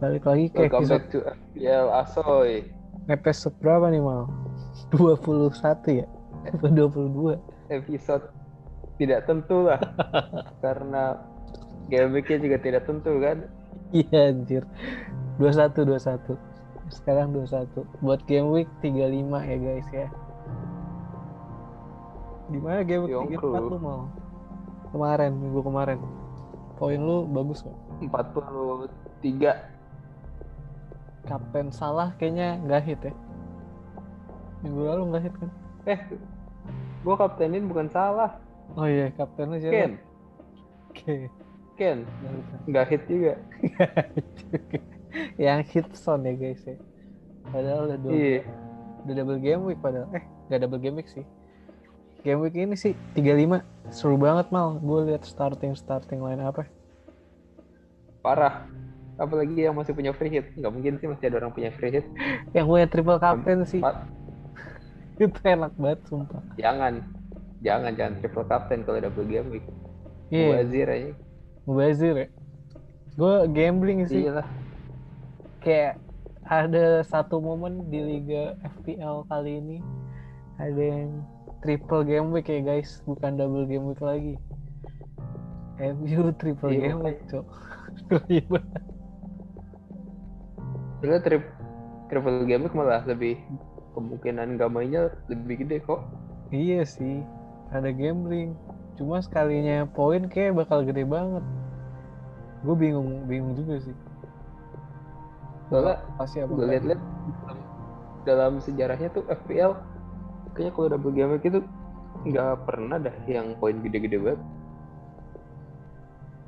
Balik lagi ke Welcome episode back to FPL Asoy. episode berapa nih mal? 21 ya? Apa 22? Episode tidak tentu lah. Karena game week-nya juga tidak tentu kan. Iya anjir. 21 21. Sekarang 21. Buat game week 35 ya guys ya. Gimana game week Yongku. 34 lu mal? Kemarin, minggu kemarin. Poin lu bagus kok. 43. Kapten salah kayaknya nggak hit ya. Minggu lalu nggak hit kan? Eh, gua kaptenin bukan salah. Oh iya, kapten lu siapa? Ken, Oke. Ken. Nggak hit juga. yang hit son ya guys ya padahal udah dua Iya. udah double game week padahal eh nggak double game week sih game week ini sih 35 seru banget mal gue lihat starting starting line apa Parah. Apalagi yang masih punya free hit. Nggak mungkin sih masih ada orang punya free hit. yang punya triple captain sih itu enak banget sumpah Jangan. Jangan, jangan triple captain kalau double game week. iya Wazir aja. mubazir ya gue gambling sih Iya lah. kayak ada satu momen di liga FPL kali ini ada yang triple game week ya guys bukan double game week lagi MU triple Iya, game week cok Dulu trip game week malah lebih kemungkinan gak mainnya lebih gede kok. iya sih ada gambling. Cuma sekalinya poin kayak bakal gede banget. Gue bingung bingung juga sih. Soalnya pasti apa gue liat-liat dalam, dalam sejarahnya tuh FPL kayaknya kalau double week itu nggak pernah dah yang poin gede-gede banget.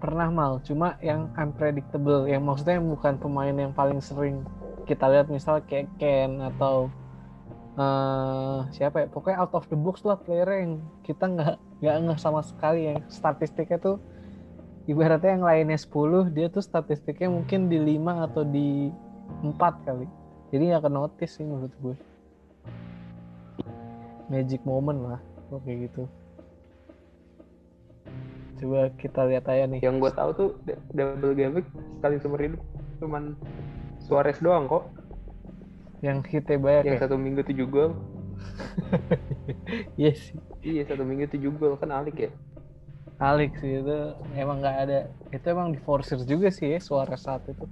Pernah mal. Cuma yang unpredictable yang maksudnya bukan pemain yang paling sering kita lihat misal kayak Ken atau eh siapa ya? Pokoknya out of the box lah player yang kita nggak nggak ngeh sama sekali. Yang statistiknya tuh ibaratnya yang lainnya 10 dia tuh statistiknya mungkin di 5 atau di 4 kali. Jadi nggak notice sih menurut gue. Magic moment lah kayak gitu coba kita lihat aja nih. Yang gue tahu tuh double game week sekali seumur hidup cuman Suarez doang kok. yang hitnya banyak Yang ya? satu minggu tujuh gol. iya sih. Iya satu minggu tujuh gol kan alik ya. Alex sih itu emang nggak ada. Itu emang diforsir juga sih ya suara saat itu.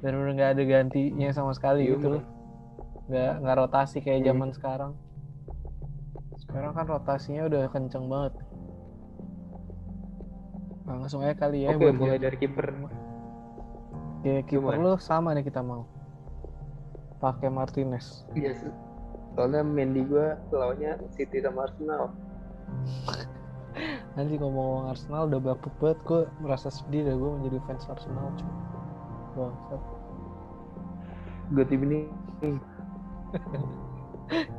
Dan udah nggak ada gantinya sama sekali Iya, gitu loh. nggak nggak rotasi kayak Hmm. zaman sekarang. Sekarang kan rotasinya udah kenceng banget langsung aja kali ya Oke buat mulai dari kiper. ya kiper lu sama nih kita mau pakai Martinez Iya. sih. Soalnya Mendy gue lawannya City sama Arsenal. nanti ngomong-ngomong Arsenal udah bapuk banget gue merasa sedih dah gue menjadi fans Arsenal cuy bangsat Good evening.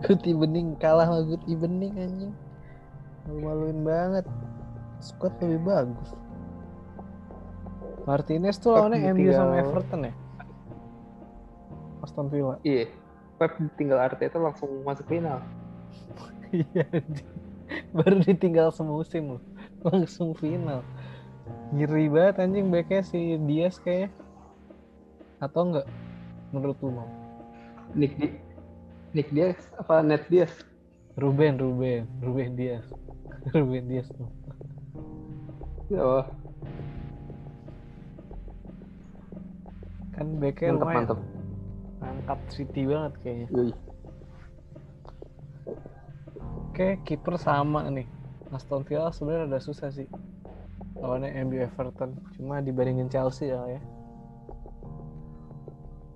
Guti Bening kalah sama Guti Bening anjing maluin banget squad lebih bagus Martinez tuh lawannya MU sama Everton ya? Aston Villa. Iya. Pep tinggal Arteta langsung masuk final. iya baru ditinggal semusim loh langsung final. Ngeri banget anjing backnya si Diaz kayak atau enggak menurut lu mau Nick Di Nick Diaz apa Net Diaz? Ruben Ruben Ruben Diaz. Ruben Diaz tuh. Oh, kan backnya mantap lumayan mantap. angkat City banget kayaknya Yoi. Oke, kiper sama nih. Aston Villa sebenarnya udah susah sih. Lawannya MU Everton. Cuma dibandingin Chelsea lah ya.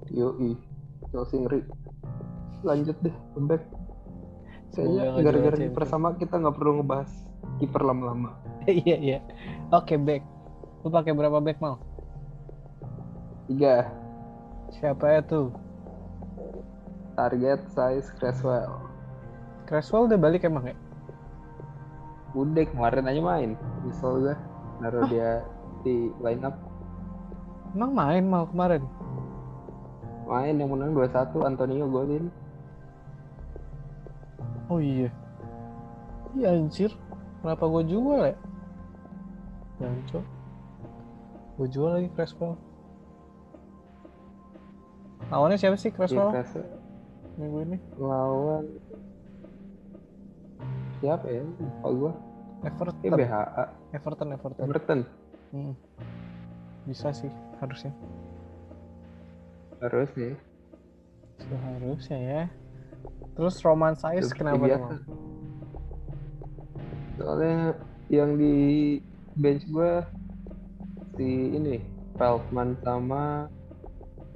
Yoi. Chelsea ngeri. Lanjut deh, comeback. Nggak gara-gara kiper sama kita nggak perlu ngebahas kiper lama-lama. Iya, iya. Oke, back. Lu pakai berapa back mal? Tiga. Siapa ya tuh? Target size Creswell. Creswell udah balik emang ya? Udah kemarin aja main. Misal naruh dia di line up Emang main mal kemarin? main yang menang 2-1 Antonio golin. Oh iya. Iya anjir. Kenapa gue jual ya? Janco. Gue jual lagi Creswell. Lawannya siapa sih Creswell Newcastle minggu ini? lawan siapa ya? Lupa gua. Everton. BHA Everton, Everton. Everton Hmm. Bisa sih harusnya. harus nih. Seharusnya ya. Terus Roman Saiz Seperti kenapa biasa. Soalnya yang di bench gua si ini Feldman sama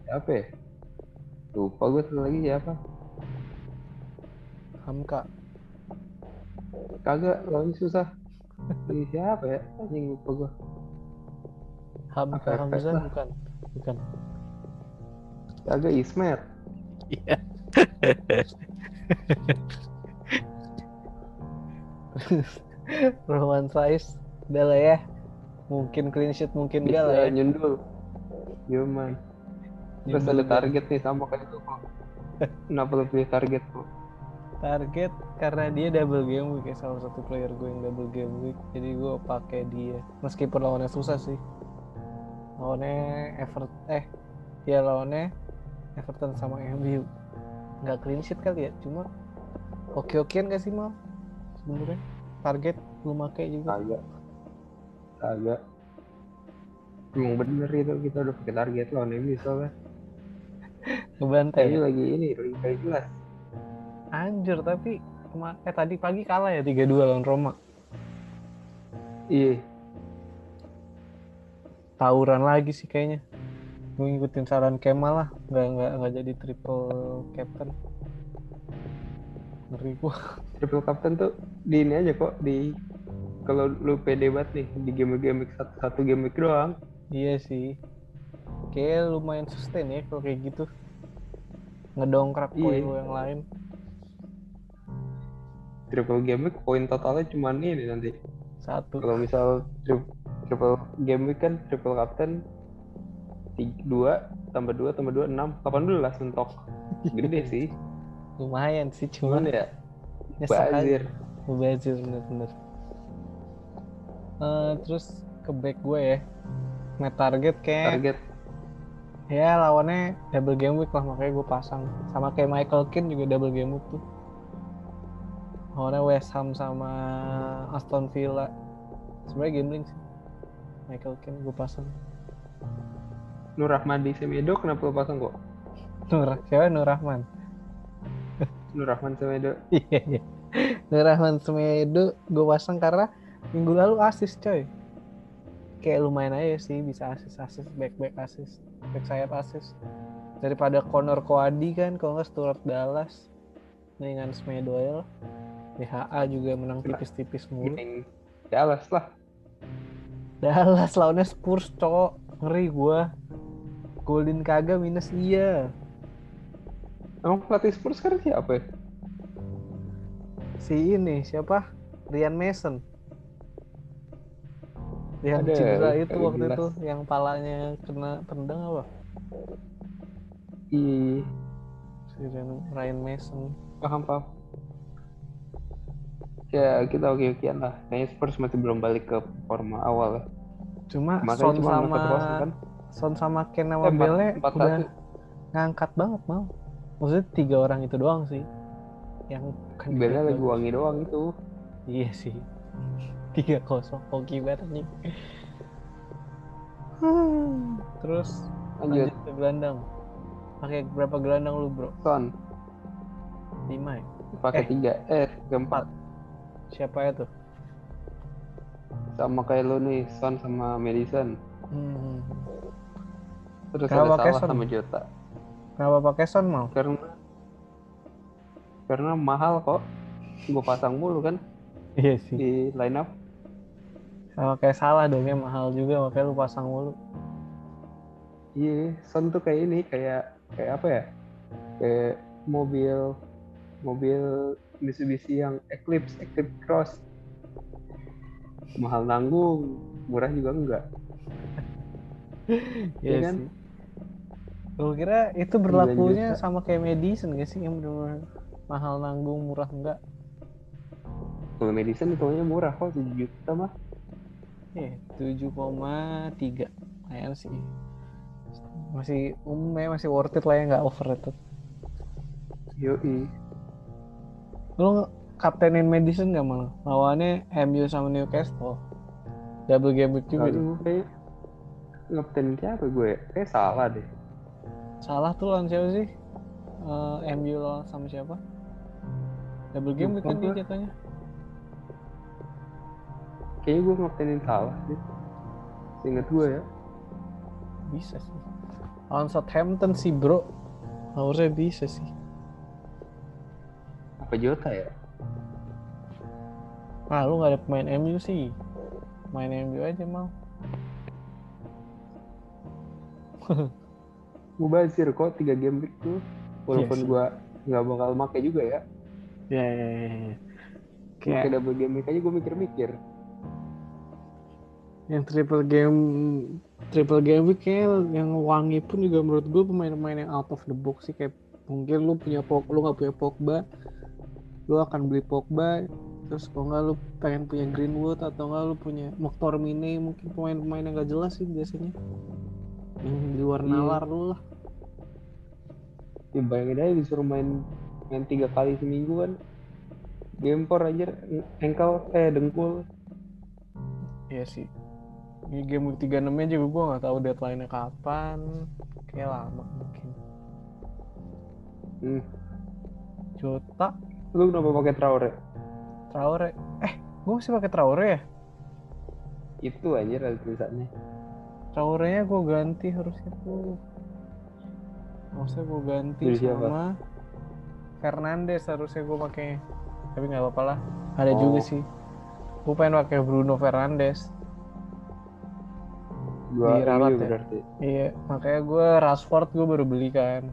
siapa ya? Lupa gue satu lagi siapa? Hamka. Kagak, lawannya susah. Si siapa ya? Anjing lupa gua. Hamka Hamzah bukan. Bukan. Kagak Ismet. Iya. Roman Saiz udah lah ya. Mungkin clean sheet, mungkin enggak lah Bisa ya. nyundul. Gimana? Terus ada enggak. target nih sama kayak itu kok. Kenapa lu pilih target kok? target karena dia double game week ya salah satu player gue yang double game week jadi gue pakai dia meskipun lawannya susah sih lawannya Everton eh ya lawannya Everton sama MU nggak clean sheet kali ya cuma oke okean gak sih mal sebenarnya target lu make juga Kagak. Kagak. Emang bener itu kita udah pakai target lawan MU soalnya. Ngebantai MU ya? lagi ini lagi jelas. anjir tapi eh tadi pagi kalah ya 3-2 lawan Roma. Iya. tawuran lagi sih kayaknya. Gue ngikutin saran Kemal lah. Nggak nggak nggak jadi triple captain. Ngeri gua. Triple captain tuh di ini aja kok di kalau lu pede banget nih di game-game week satu, satu game doang. Iya sih. Kayak lumayan sustain ya kalau kayak gitu ngedongkrak poin Iya. yang lain. Triple game week poin totalnya cuma ini nanti. Satu. Kalau misal tri- triple game week kan triple captain tiga, dua tambah dua tambah dua enam delapan belas mentok gede sih. Lumayan sih cuman cuma ya nyesek aja. Bazir bener-bener Eh, terus ke back gue ya. Net target kayak target ya lawannya double game week lah makanya gue pasang. Sama kayak Michael Keane juga double game week tuh. Lawannya West Ham sama Aston Villa. Sebenarnya gambling sih. Michael Keane gue pasang. Nur Rahmadi Semedo kenapa lu pasang kok Nur siapa Nur Rahman Nur Rahman Semedo. Iya iya. Nur Rahman Semedo gue pasang karena minggu lalu asis coy. Kayak lumayan aja sih bisa asis asis back back asis back sayap asis. Daripada Connor Coady kan kalau nggak Stuart Dallas. Aja lah DHA juga menang tipis-tipis mulu. Dallas lah. Dallas lawannya Spurs cowok. Ngeri gua. Golden kagak minus iya. Emang pelatih Spurs sekarang siapa ya? Si ini siapa? Ryan Mason yang Ada, cedera ya, itu waktu jelas. itu yang palanya kena tendang apa? Ih, si Ryan- Mason. Paham paham. Ya kita oke okean lah. Kayaknya Spurs masih belum balik ke forma awal ya. Cuma makanya Son cuma sama kan? Son sama Ken sama Eh, empat udah ngangkat banget mau maksudnya tiga orang itu doang sih yang bukan Bale lagi wangi doang itu. Iya sih. Tiga kosong hoki banget Terus lanjut lanjut ke gelandang. Pakai berapa gelandang lu bro? Son Lima ya? pakai Eh. tiga eh keempat Siapa ya tuh? sama kayak lu nih Son sama Madison Hmm. terus Kenapa ada Salah Son? sama Jota Kenapa pakai Son mau? karena karena mahal kok gue pasang mulu kan Iya sih. di line up Sama kayak salah dong ya mahal juga makanya lu pasang mulu. iya Son tuh kayak ini kayak kayak apa ya kayak mobil mobil Mitsubishi yang Eclipse Eclipse Cross mahal nanggung murah juga enggak Iya Iya kan? sih. Gue kira itu berlakunya sama kayak Madison gak sih yang bener-bener mahal nanggung murah enggak? kalau medicine itu murah kok 7 juta mah Iya, 7,3 lumayan sih. masih umum ya masih worth it lah ya nggak overrated. Yoi. lu kaptenin Madison nggak malah? Lawannya MU sama Newcastle. Double game week juga kayak ngepten siapa gue? Kayak salah deh. salah tuh lawan siapa sih? Eh, MU lawan sama siapa? Double game week kan dia jatuhnya Kayaknya gue ngeptenin salah sih. Ingat gue ya. bisa sih lawan Southampton sih bro harusnya bisa sih Apa Jota ya? nah lu nggak ada pemain MU sih main MU aja mau Gue basir kok 3 game week tuh. Walaupun Iya sih. gue nggak bakal make juga ya. ya ya ya, ya. Kayak kayak double game week aja gue mikir-mikir. Yang triple game triple game week yang wangi pun juga menurut gue pemain-pemain yang out of the box sih kayak mungkin lu punya Pog, lu nggak punya Pogba lu akan beli Pogba terus kalau nggak lu pengen punya Greenwood atau nggak lu punya McTominay mungkin pemain-pemain yang gak jelas sih biasanya yang di luar Iya. nalar lu lah Ya bayangin aja disuruh main main tiga kali seminggu kan. Gempor aja engkel eh dengkul. iya sih ini game week 36 nya juga gue nggak tahu deadline-nya kapan kayak lama mungkin Hmm. Jota Lu kenapa pakai Traore? Traore eh gue masih pakai Traore ya Itu anjir ada tulisannya. Traorenya gue ganti harusnya tuh Maksudnya gue ganti siapa? sama Fernandes harusnya gue pakai tapi nggak apa-apa lah ada Oh. juga sih gue pengen pakai Bruno Fernandes Dua Diralat MU ya? berarti. iya makanya gue Rashford gue baru beli kan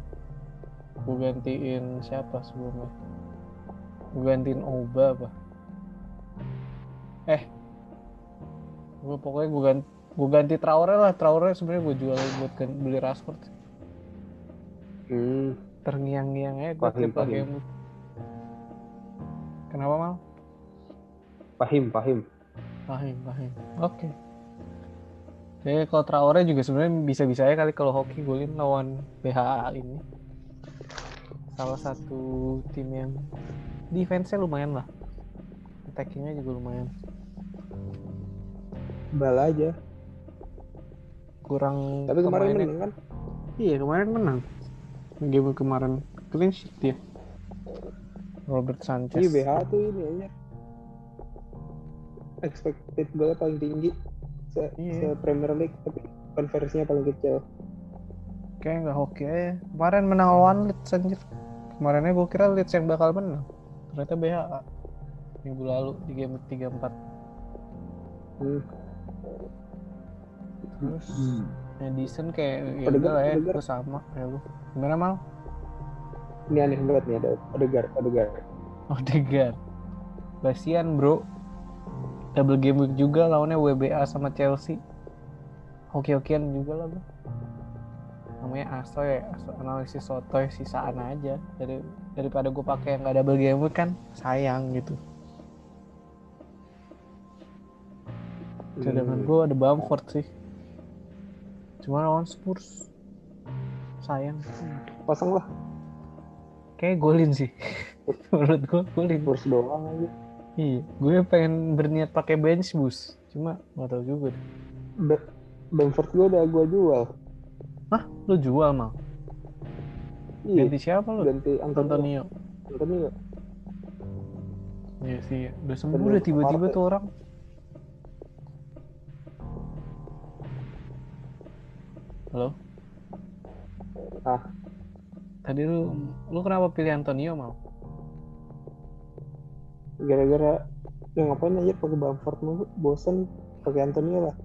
gue gantiin siapa sebelumnya gue gantiin Oba apa eh gue pokoknya gue ganti gue ganti Traore lah Traore sebenarnya gue jual buat beli Rashford Hmm. terngiang-ngiang aja gue game week. kenapa mal Pahim, pahim. pahim pahim oke jadi kalau Traore juga sebenarnya bisa-bisa aja kali kalau hoki golin lawan BHA ini. Salah satu tim yang defense-nya lumayan lah. Attackingnya juga lumayan. Bal aja. kurang Tapi kemarin menang kan? iya kemarin menang. Game kemarin. Clean sheet dia. Robert Sanchez. Iya BH tuh ini aja. Expected goal paling tinggi se, Iya. se Premier League tapi konversinya paling kecil. kayak nggak hoki aja. Kemarin menang lawan Leeds anjir. Kemarinnya gue kira Leeds yang bakal menang. Ternyata BHA minggu lalu di game week 34 Hmm. terus Edison kayak ya udah lah ya itu sama. Ya lu gimana mal? Ini aneh banget nih ada Odegaard, Odegaard. Odegaard. Basian bro double game week juga lawannya WBA sama Chelsea. Hoki-hokian juga lah bro namanya Asoy Aso- analisis sotoy sisaan aja. Dari daripada gue pakai yang nggak double game week kan sayang gitu. Cadangan gue ada Bamford sih. Cuma lawan Spurs. Sayang. Pasang lah. Kayak golin sih. Menurut gue golin. Spurs doang aja. Iya gue pengen berniat pakai bench boost cuma nggak tahu juga deh Ba- Bamford gue udah gue jual. Hah? Lu jual mal? Iya. Ganti siapa lu? Ganti Antonio. Antonio. Antonio. Iya sih, udah sembuh udah tiba-tiba tuh orang. Halo? Ah. Tadi lu, lu kenapa pilih Antonio mal? Gara-gara ya ngapain aja pakai Bamford mulu bosen pakai Antonio lah.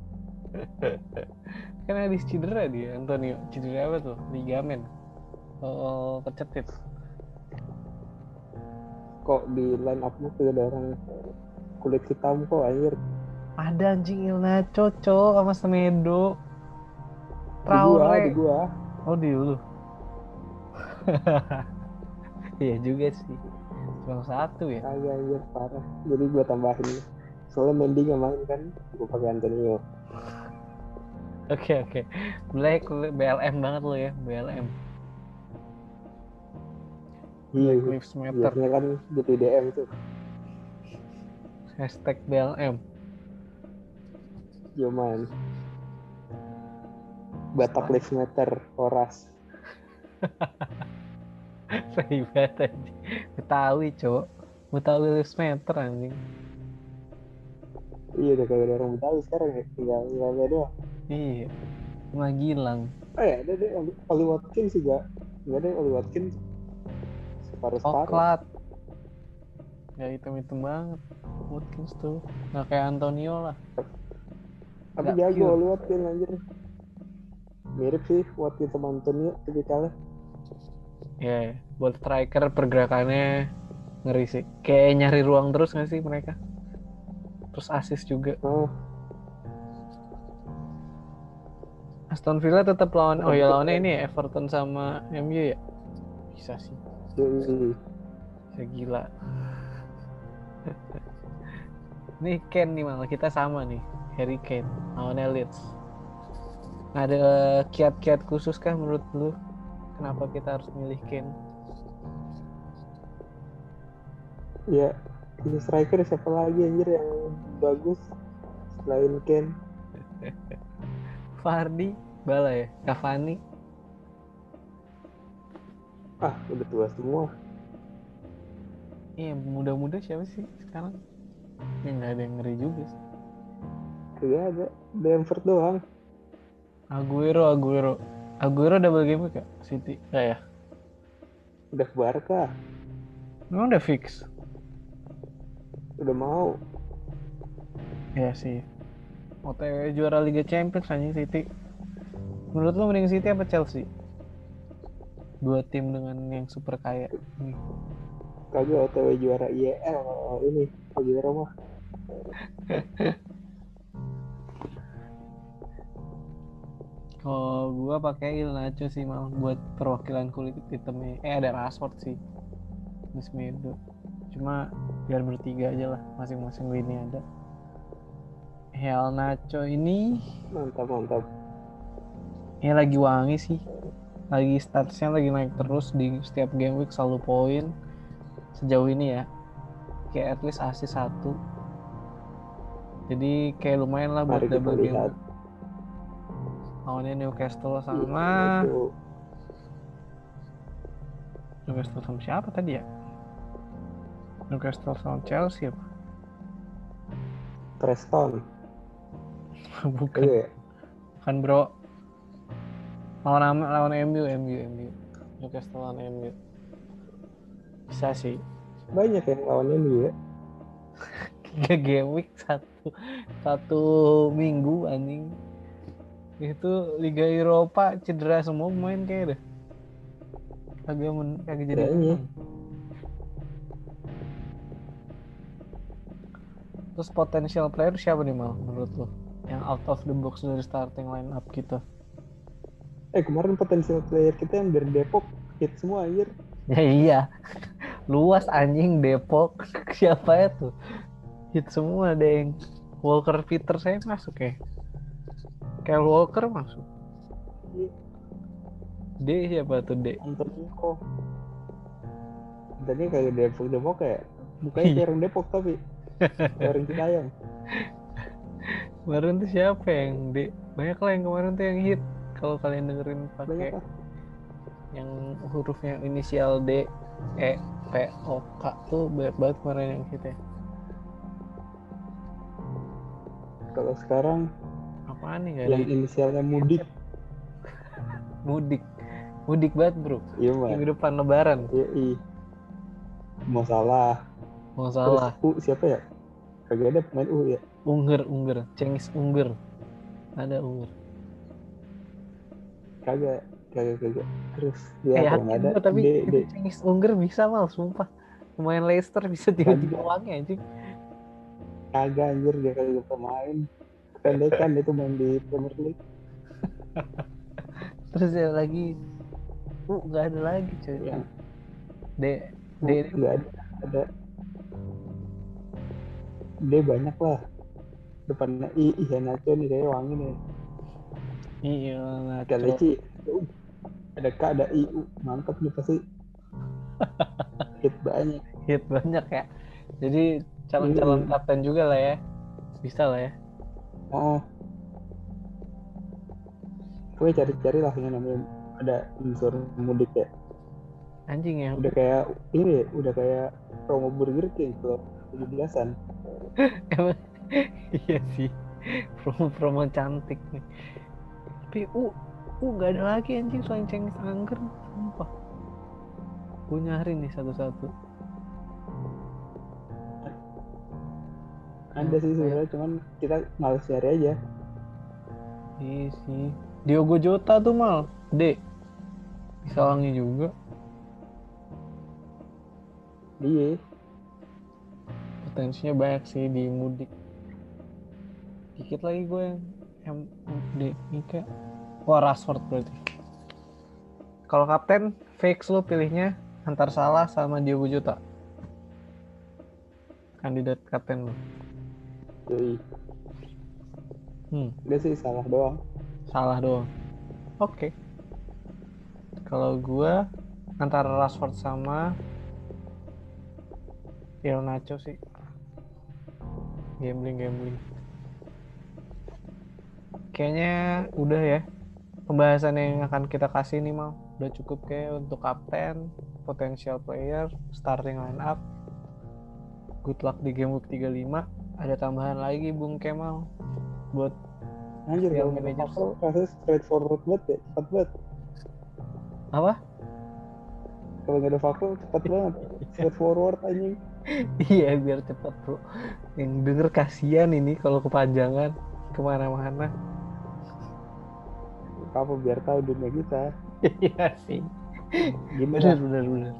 Kan habis cedera dia Antonio. Cedera apa tuh? Ligamen. Oh, kecetit. Kok di line up tuh ada orang kulit hitam kok anjir. Ada anjing Ilna Coco sama Semedo. Di gua, di Traore. gua. Oh di lu. Iya juga sih. Cuma satu ya. Kagak anjir parah. Jadi gua tambahin. Soalnya Mendy nggak main kan, gua pakai Antonio. Oke oke. Black BLM banget lo ya, BLM. Iya, Lives Matter. biasanya kan BTDM tuh. Hashtag BLM. Cuman Batak Lives Matter, Horas. Ribet aja. Betawi, cowok. Betawi Lives Matter anjing. Iya udah kagak ada orang Betawi sekarang ya, tinggal tinggal doang. Iya. Cuma Gilang. Oh ya, ada deh Oli- Watkins juga. Enggak ada Oli Watkins. Separuh-separuh. Oklat. Ya hitam-hitam banget. Watkins tuh. Nggak kayak Antonio lah. Tapi nggak jago. Oli Watkins anjir. Mirip sih Watkins sama Antonio tipikalnya. Ya, buat striker pergerakannya ngeri sih. Kayak nyari ruang terus nggak sih mereka? Terus assist juga. Oh, Aston Villa tetap lawan oh ya lawannya ini ya, Everton sama MU ya bisa sih yoi. ya gila nih Ken nih malah kita sama nih Harry Kane lawannya Leeds ada kiat-kiat khusus kah menurut lu kenapa kita harus milih Kane Ya, ini striker siapa lagi anjir yang bagus selain Ken? Fardi Bala ya Cavani Ah, udah tua semua. iya muda-muda siapa sih sekarang ya nggak ada yang ngeri juga sih Kagak ada. Brentford doang. Aguero Aguero Aguero double game gak City nggak ya Udah ke Barca. Emang udah fix Udah mau. Ya sih. OTW juara Liga Champions anjing City. Menurut lo mending City apa Chelsea? Dua tim dengan yang super kaya. Nih. Kagak OTW juara IEL kalau ini. Aguero mah. Kalau gua pakai Il Nacho sih mal buat perwakilan kulit hitamnya. Eh ada Rashford sih. Semedo. Cuma biar bertiga aja lah masing-masing ini ada. El Nacho ini Mantap, mantap. ya lagi wangi sih lagi statusnya lagi naik terus di setiap game week selalu poin sejauh ini ya kayak at least assist satu jadi kayak lumayan lah buat Mari double game lihat. lawannya Newcastle sama. Newcastle sama siapa tadi ya Newcastle sama Chelsea apa? Preston. bukan. Iya, ya? bukan bro. Lawan lawan MU MU MU Newcastle lawan MU bisa sih. Banyak yang lawannya nih ya. tiga game week satu. Satu minggu anjing. Itu Liga Eropa cedera semua main kayak deh. Kagak men kagak jadi Kayaknya. Terus potential player siapa nih mal menurut lo yang out of the box dari starting line up kita Eh kemarin potensial player kita yang dari Depok hit semua anjir. ya iya. Luas anjing Depok. Siapa ya tuh? Hit semua ada yang Walker Peter saya masuk ya? Kyle Walker masuk. Iya. D siapa tuh D? Antonio. Tadi kayak Depok Depok kayak bukannya kayak orang Depok tapi kayak orang Citayam. kemarin tuh siapa yang D banyak lah yang kemarin tuh yang hit kalau kalian dengerin pakai yang hurufnya inisial D E P O K tuh banyak banget kemarin yang hit ya Kalau sekarang apaan nih gak yang ada inisialnya mudik. mudik mudik banget bro Iya minggu depan lebaran Iya i. Masalah. mau Terus U siapa ya? Kagak ada pemain U ya. Unger Unger Cengiz Unger ada Unger Kagak. Kagak kagak. Terus eh ya nggak ada gua, tapi D, itu D. Cengiz Unger bisa mal sumpah pemain Leicester bisa tiba-tiba wangi anjing Kagak anjir dia kagak pemain. Pendekan itu main di Premier League. terus ya lagi uh nggak ada lagi cuy Yang D D U nggak ada. Ada. D banyak lah. Depannya I, I Nacho nih kayak wangi nih. Iya, Nacho. Kalici uh, ada K ada I uh, mantap nih pasti hit banyak Hit banyak ya. Jadi calon-calon Mm. kapten juga lah ya. Bisa lah ya. oh gue cari-cari lah yang namanya ada unsur mudik ya Anjing ya. udah kayak ini udah kayak promo Burger King kalau 17-an Emang iya sih. Promo-promo cantik nih. Tapi uh, uh gak ada lagi anjing selain Cengiz Angger. Sumpah. Gue nyari nih satu-satu. ada sih sebenarnya cuman kita males nyari aja Iya sih. Diogo Jota tuh mal. D. Bisa juga. iya Potensinya banyak sih di mudik. Dikit lagi gue yang yang D. Ini kayak. Wah Rashford berarti. Kalau kapten, fix lu pilihnya antar Salah sama Diogo Jota. Kandidat kapten lu. Yoi. Hmm. Udah sih salah doang Salah doang. Oke. Kalau gua antara Rashford sama Il Nacho sih. Gambling gambling. Kayaknya udah ya. Pembahasan yang akan kita kasih nih mal udah cukup kayak untuk kapten, potential player, starting line up. Good luck di game week 35. Ada tambahan lagi Bung Kemal buat anjir Yang manajer. Liverpool rasanya straightforward banget ya cepat banget apa? kalau nggak ada vakum cepat banget straightforward anjing Iya biar cepet bro. Yang denger kasihan ini kalau kepanjangan Ke mana-mana. Apa biar tahu dunia kita? Iya sih. Gimana? Bener bener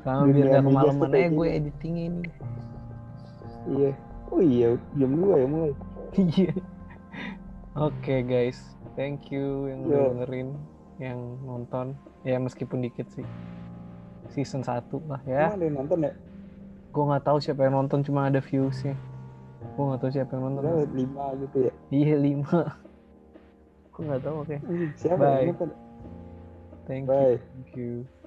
Sama Dunia biar gak kemalaman aja gue editing ini. Iya. Oh iya jam dua ya mulai. Iya. Oke guys. Thank you yang udah Yo. dengerin Yang nonton. Ya meskipun dikit sih Season 1 lah ya. Emang ada yang nonton ya? Gue gak tahu siapa yang nonton Cuma ada viewsnya Gue gak tahu siapa yang nonton. Udah lima gitu ya? Iya 5 Gue gak tahu oke. Anjing, siapa Bye. yang nonton? Thank you bye. Thank you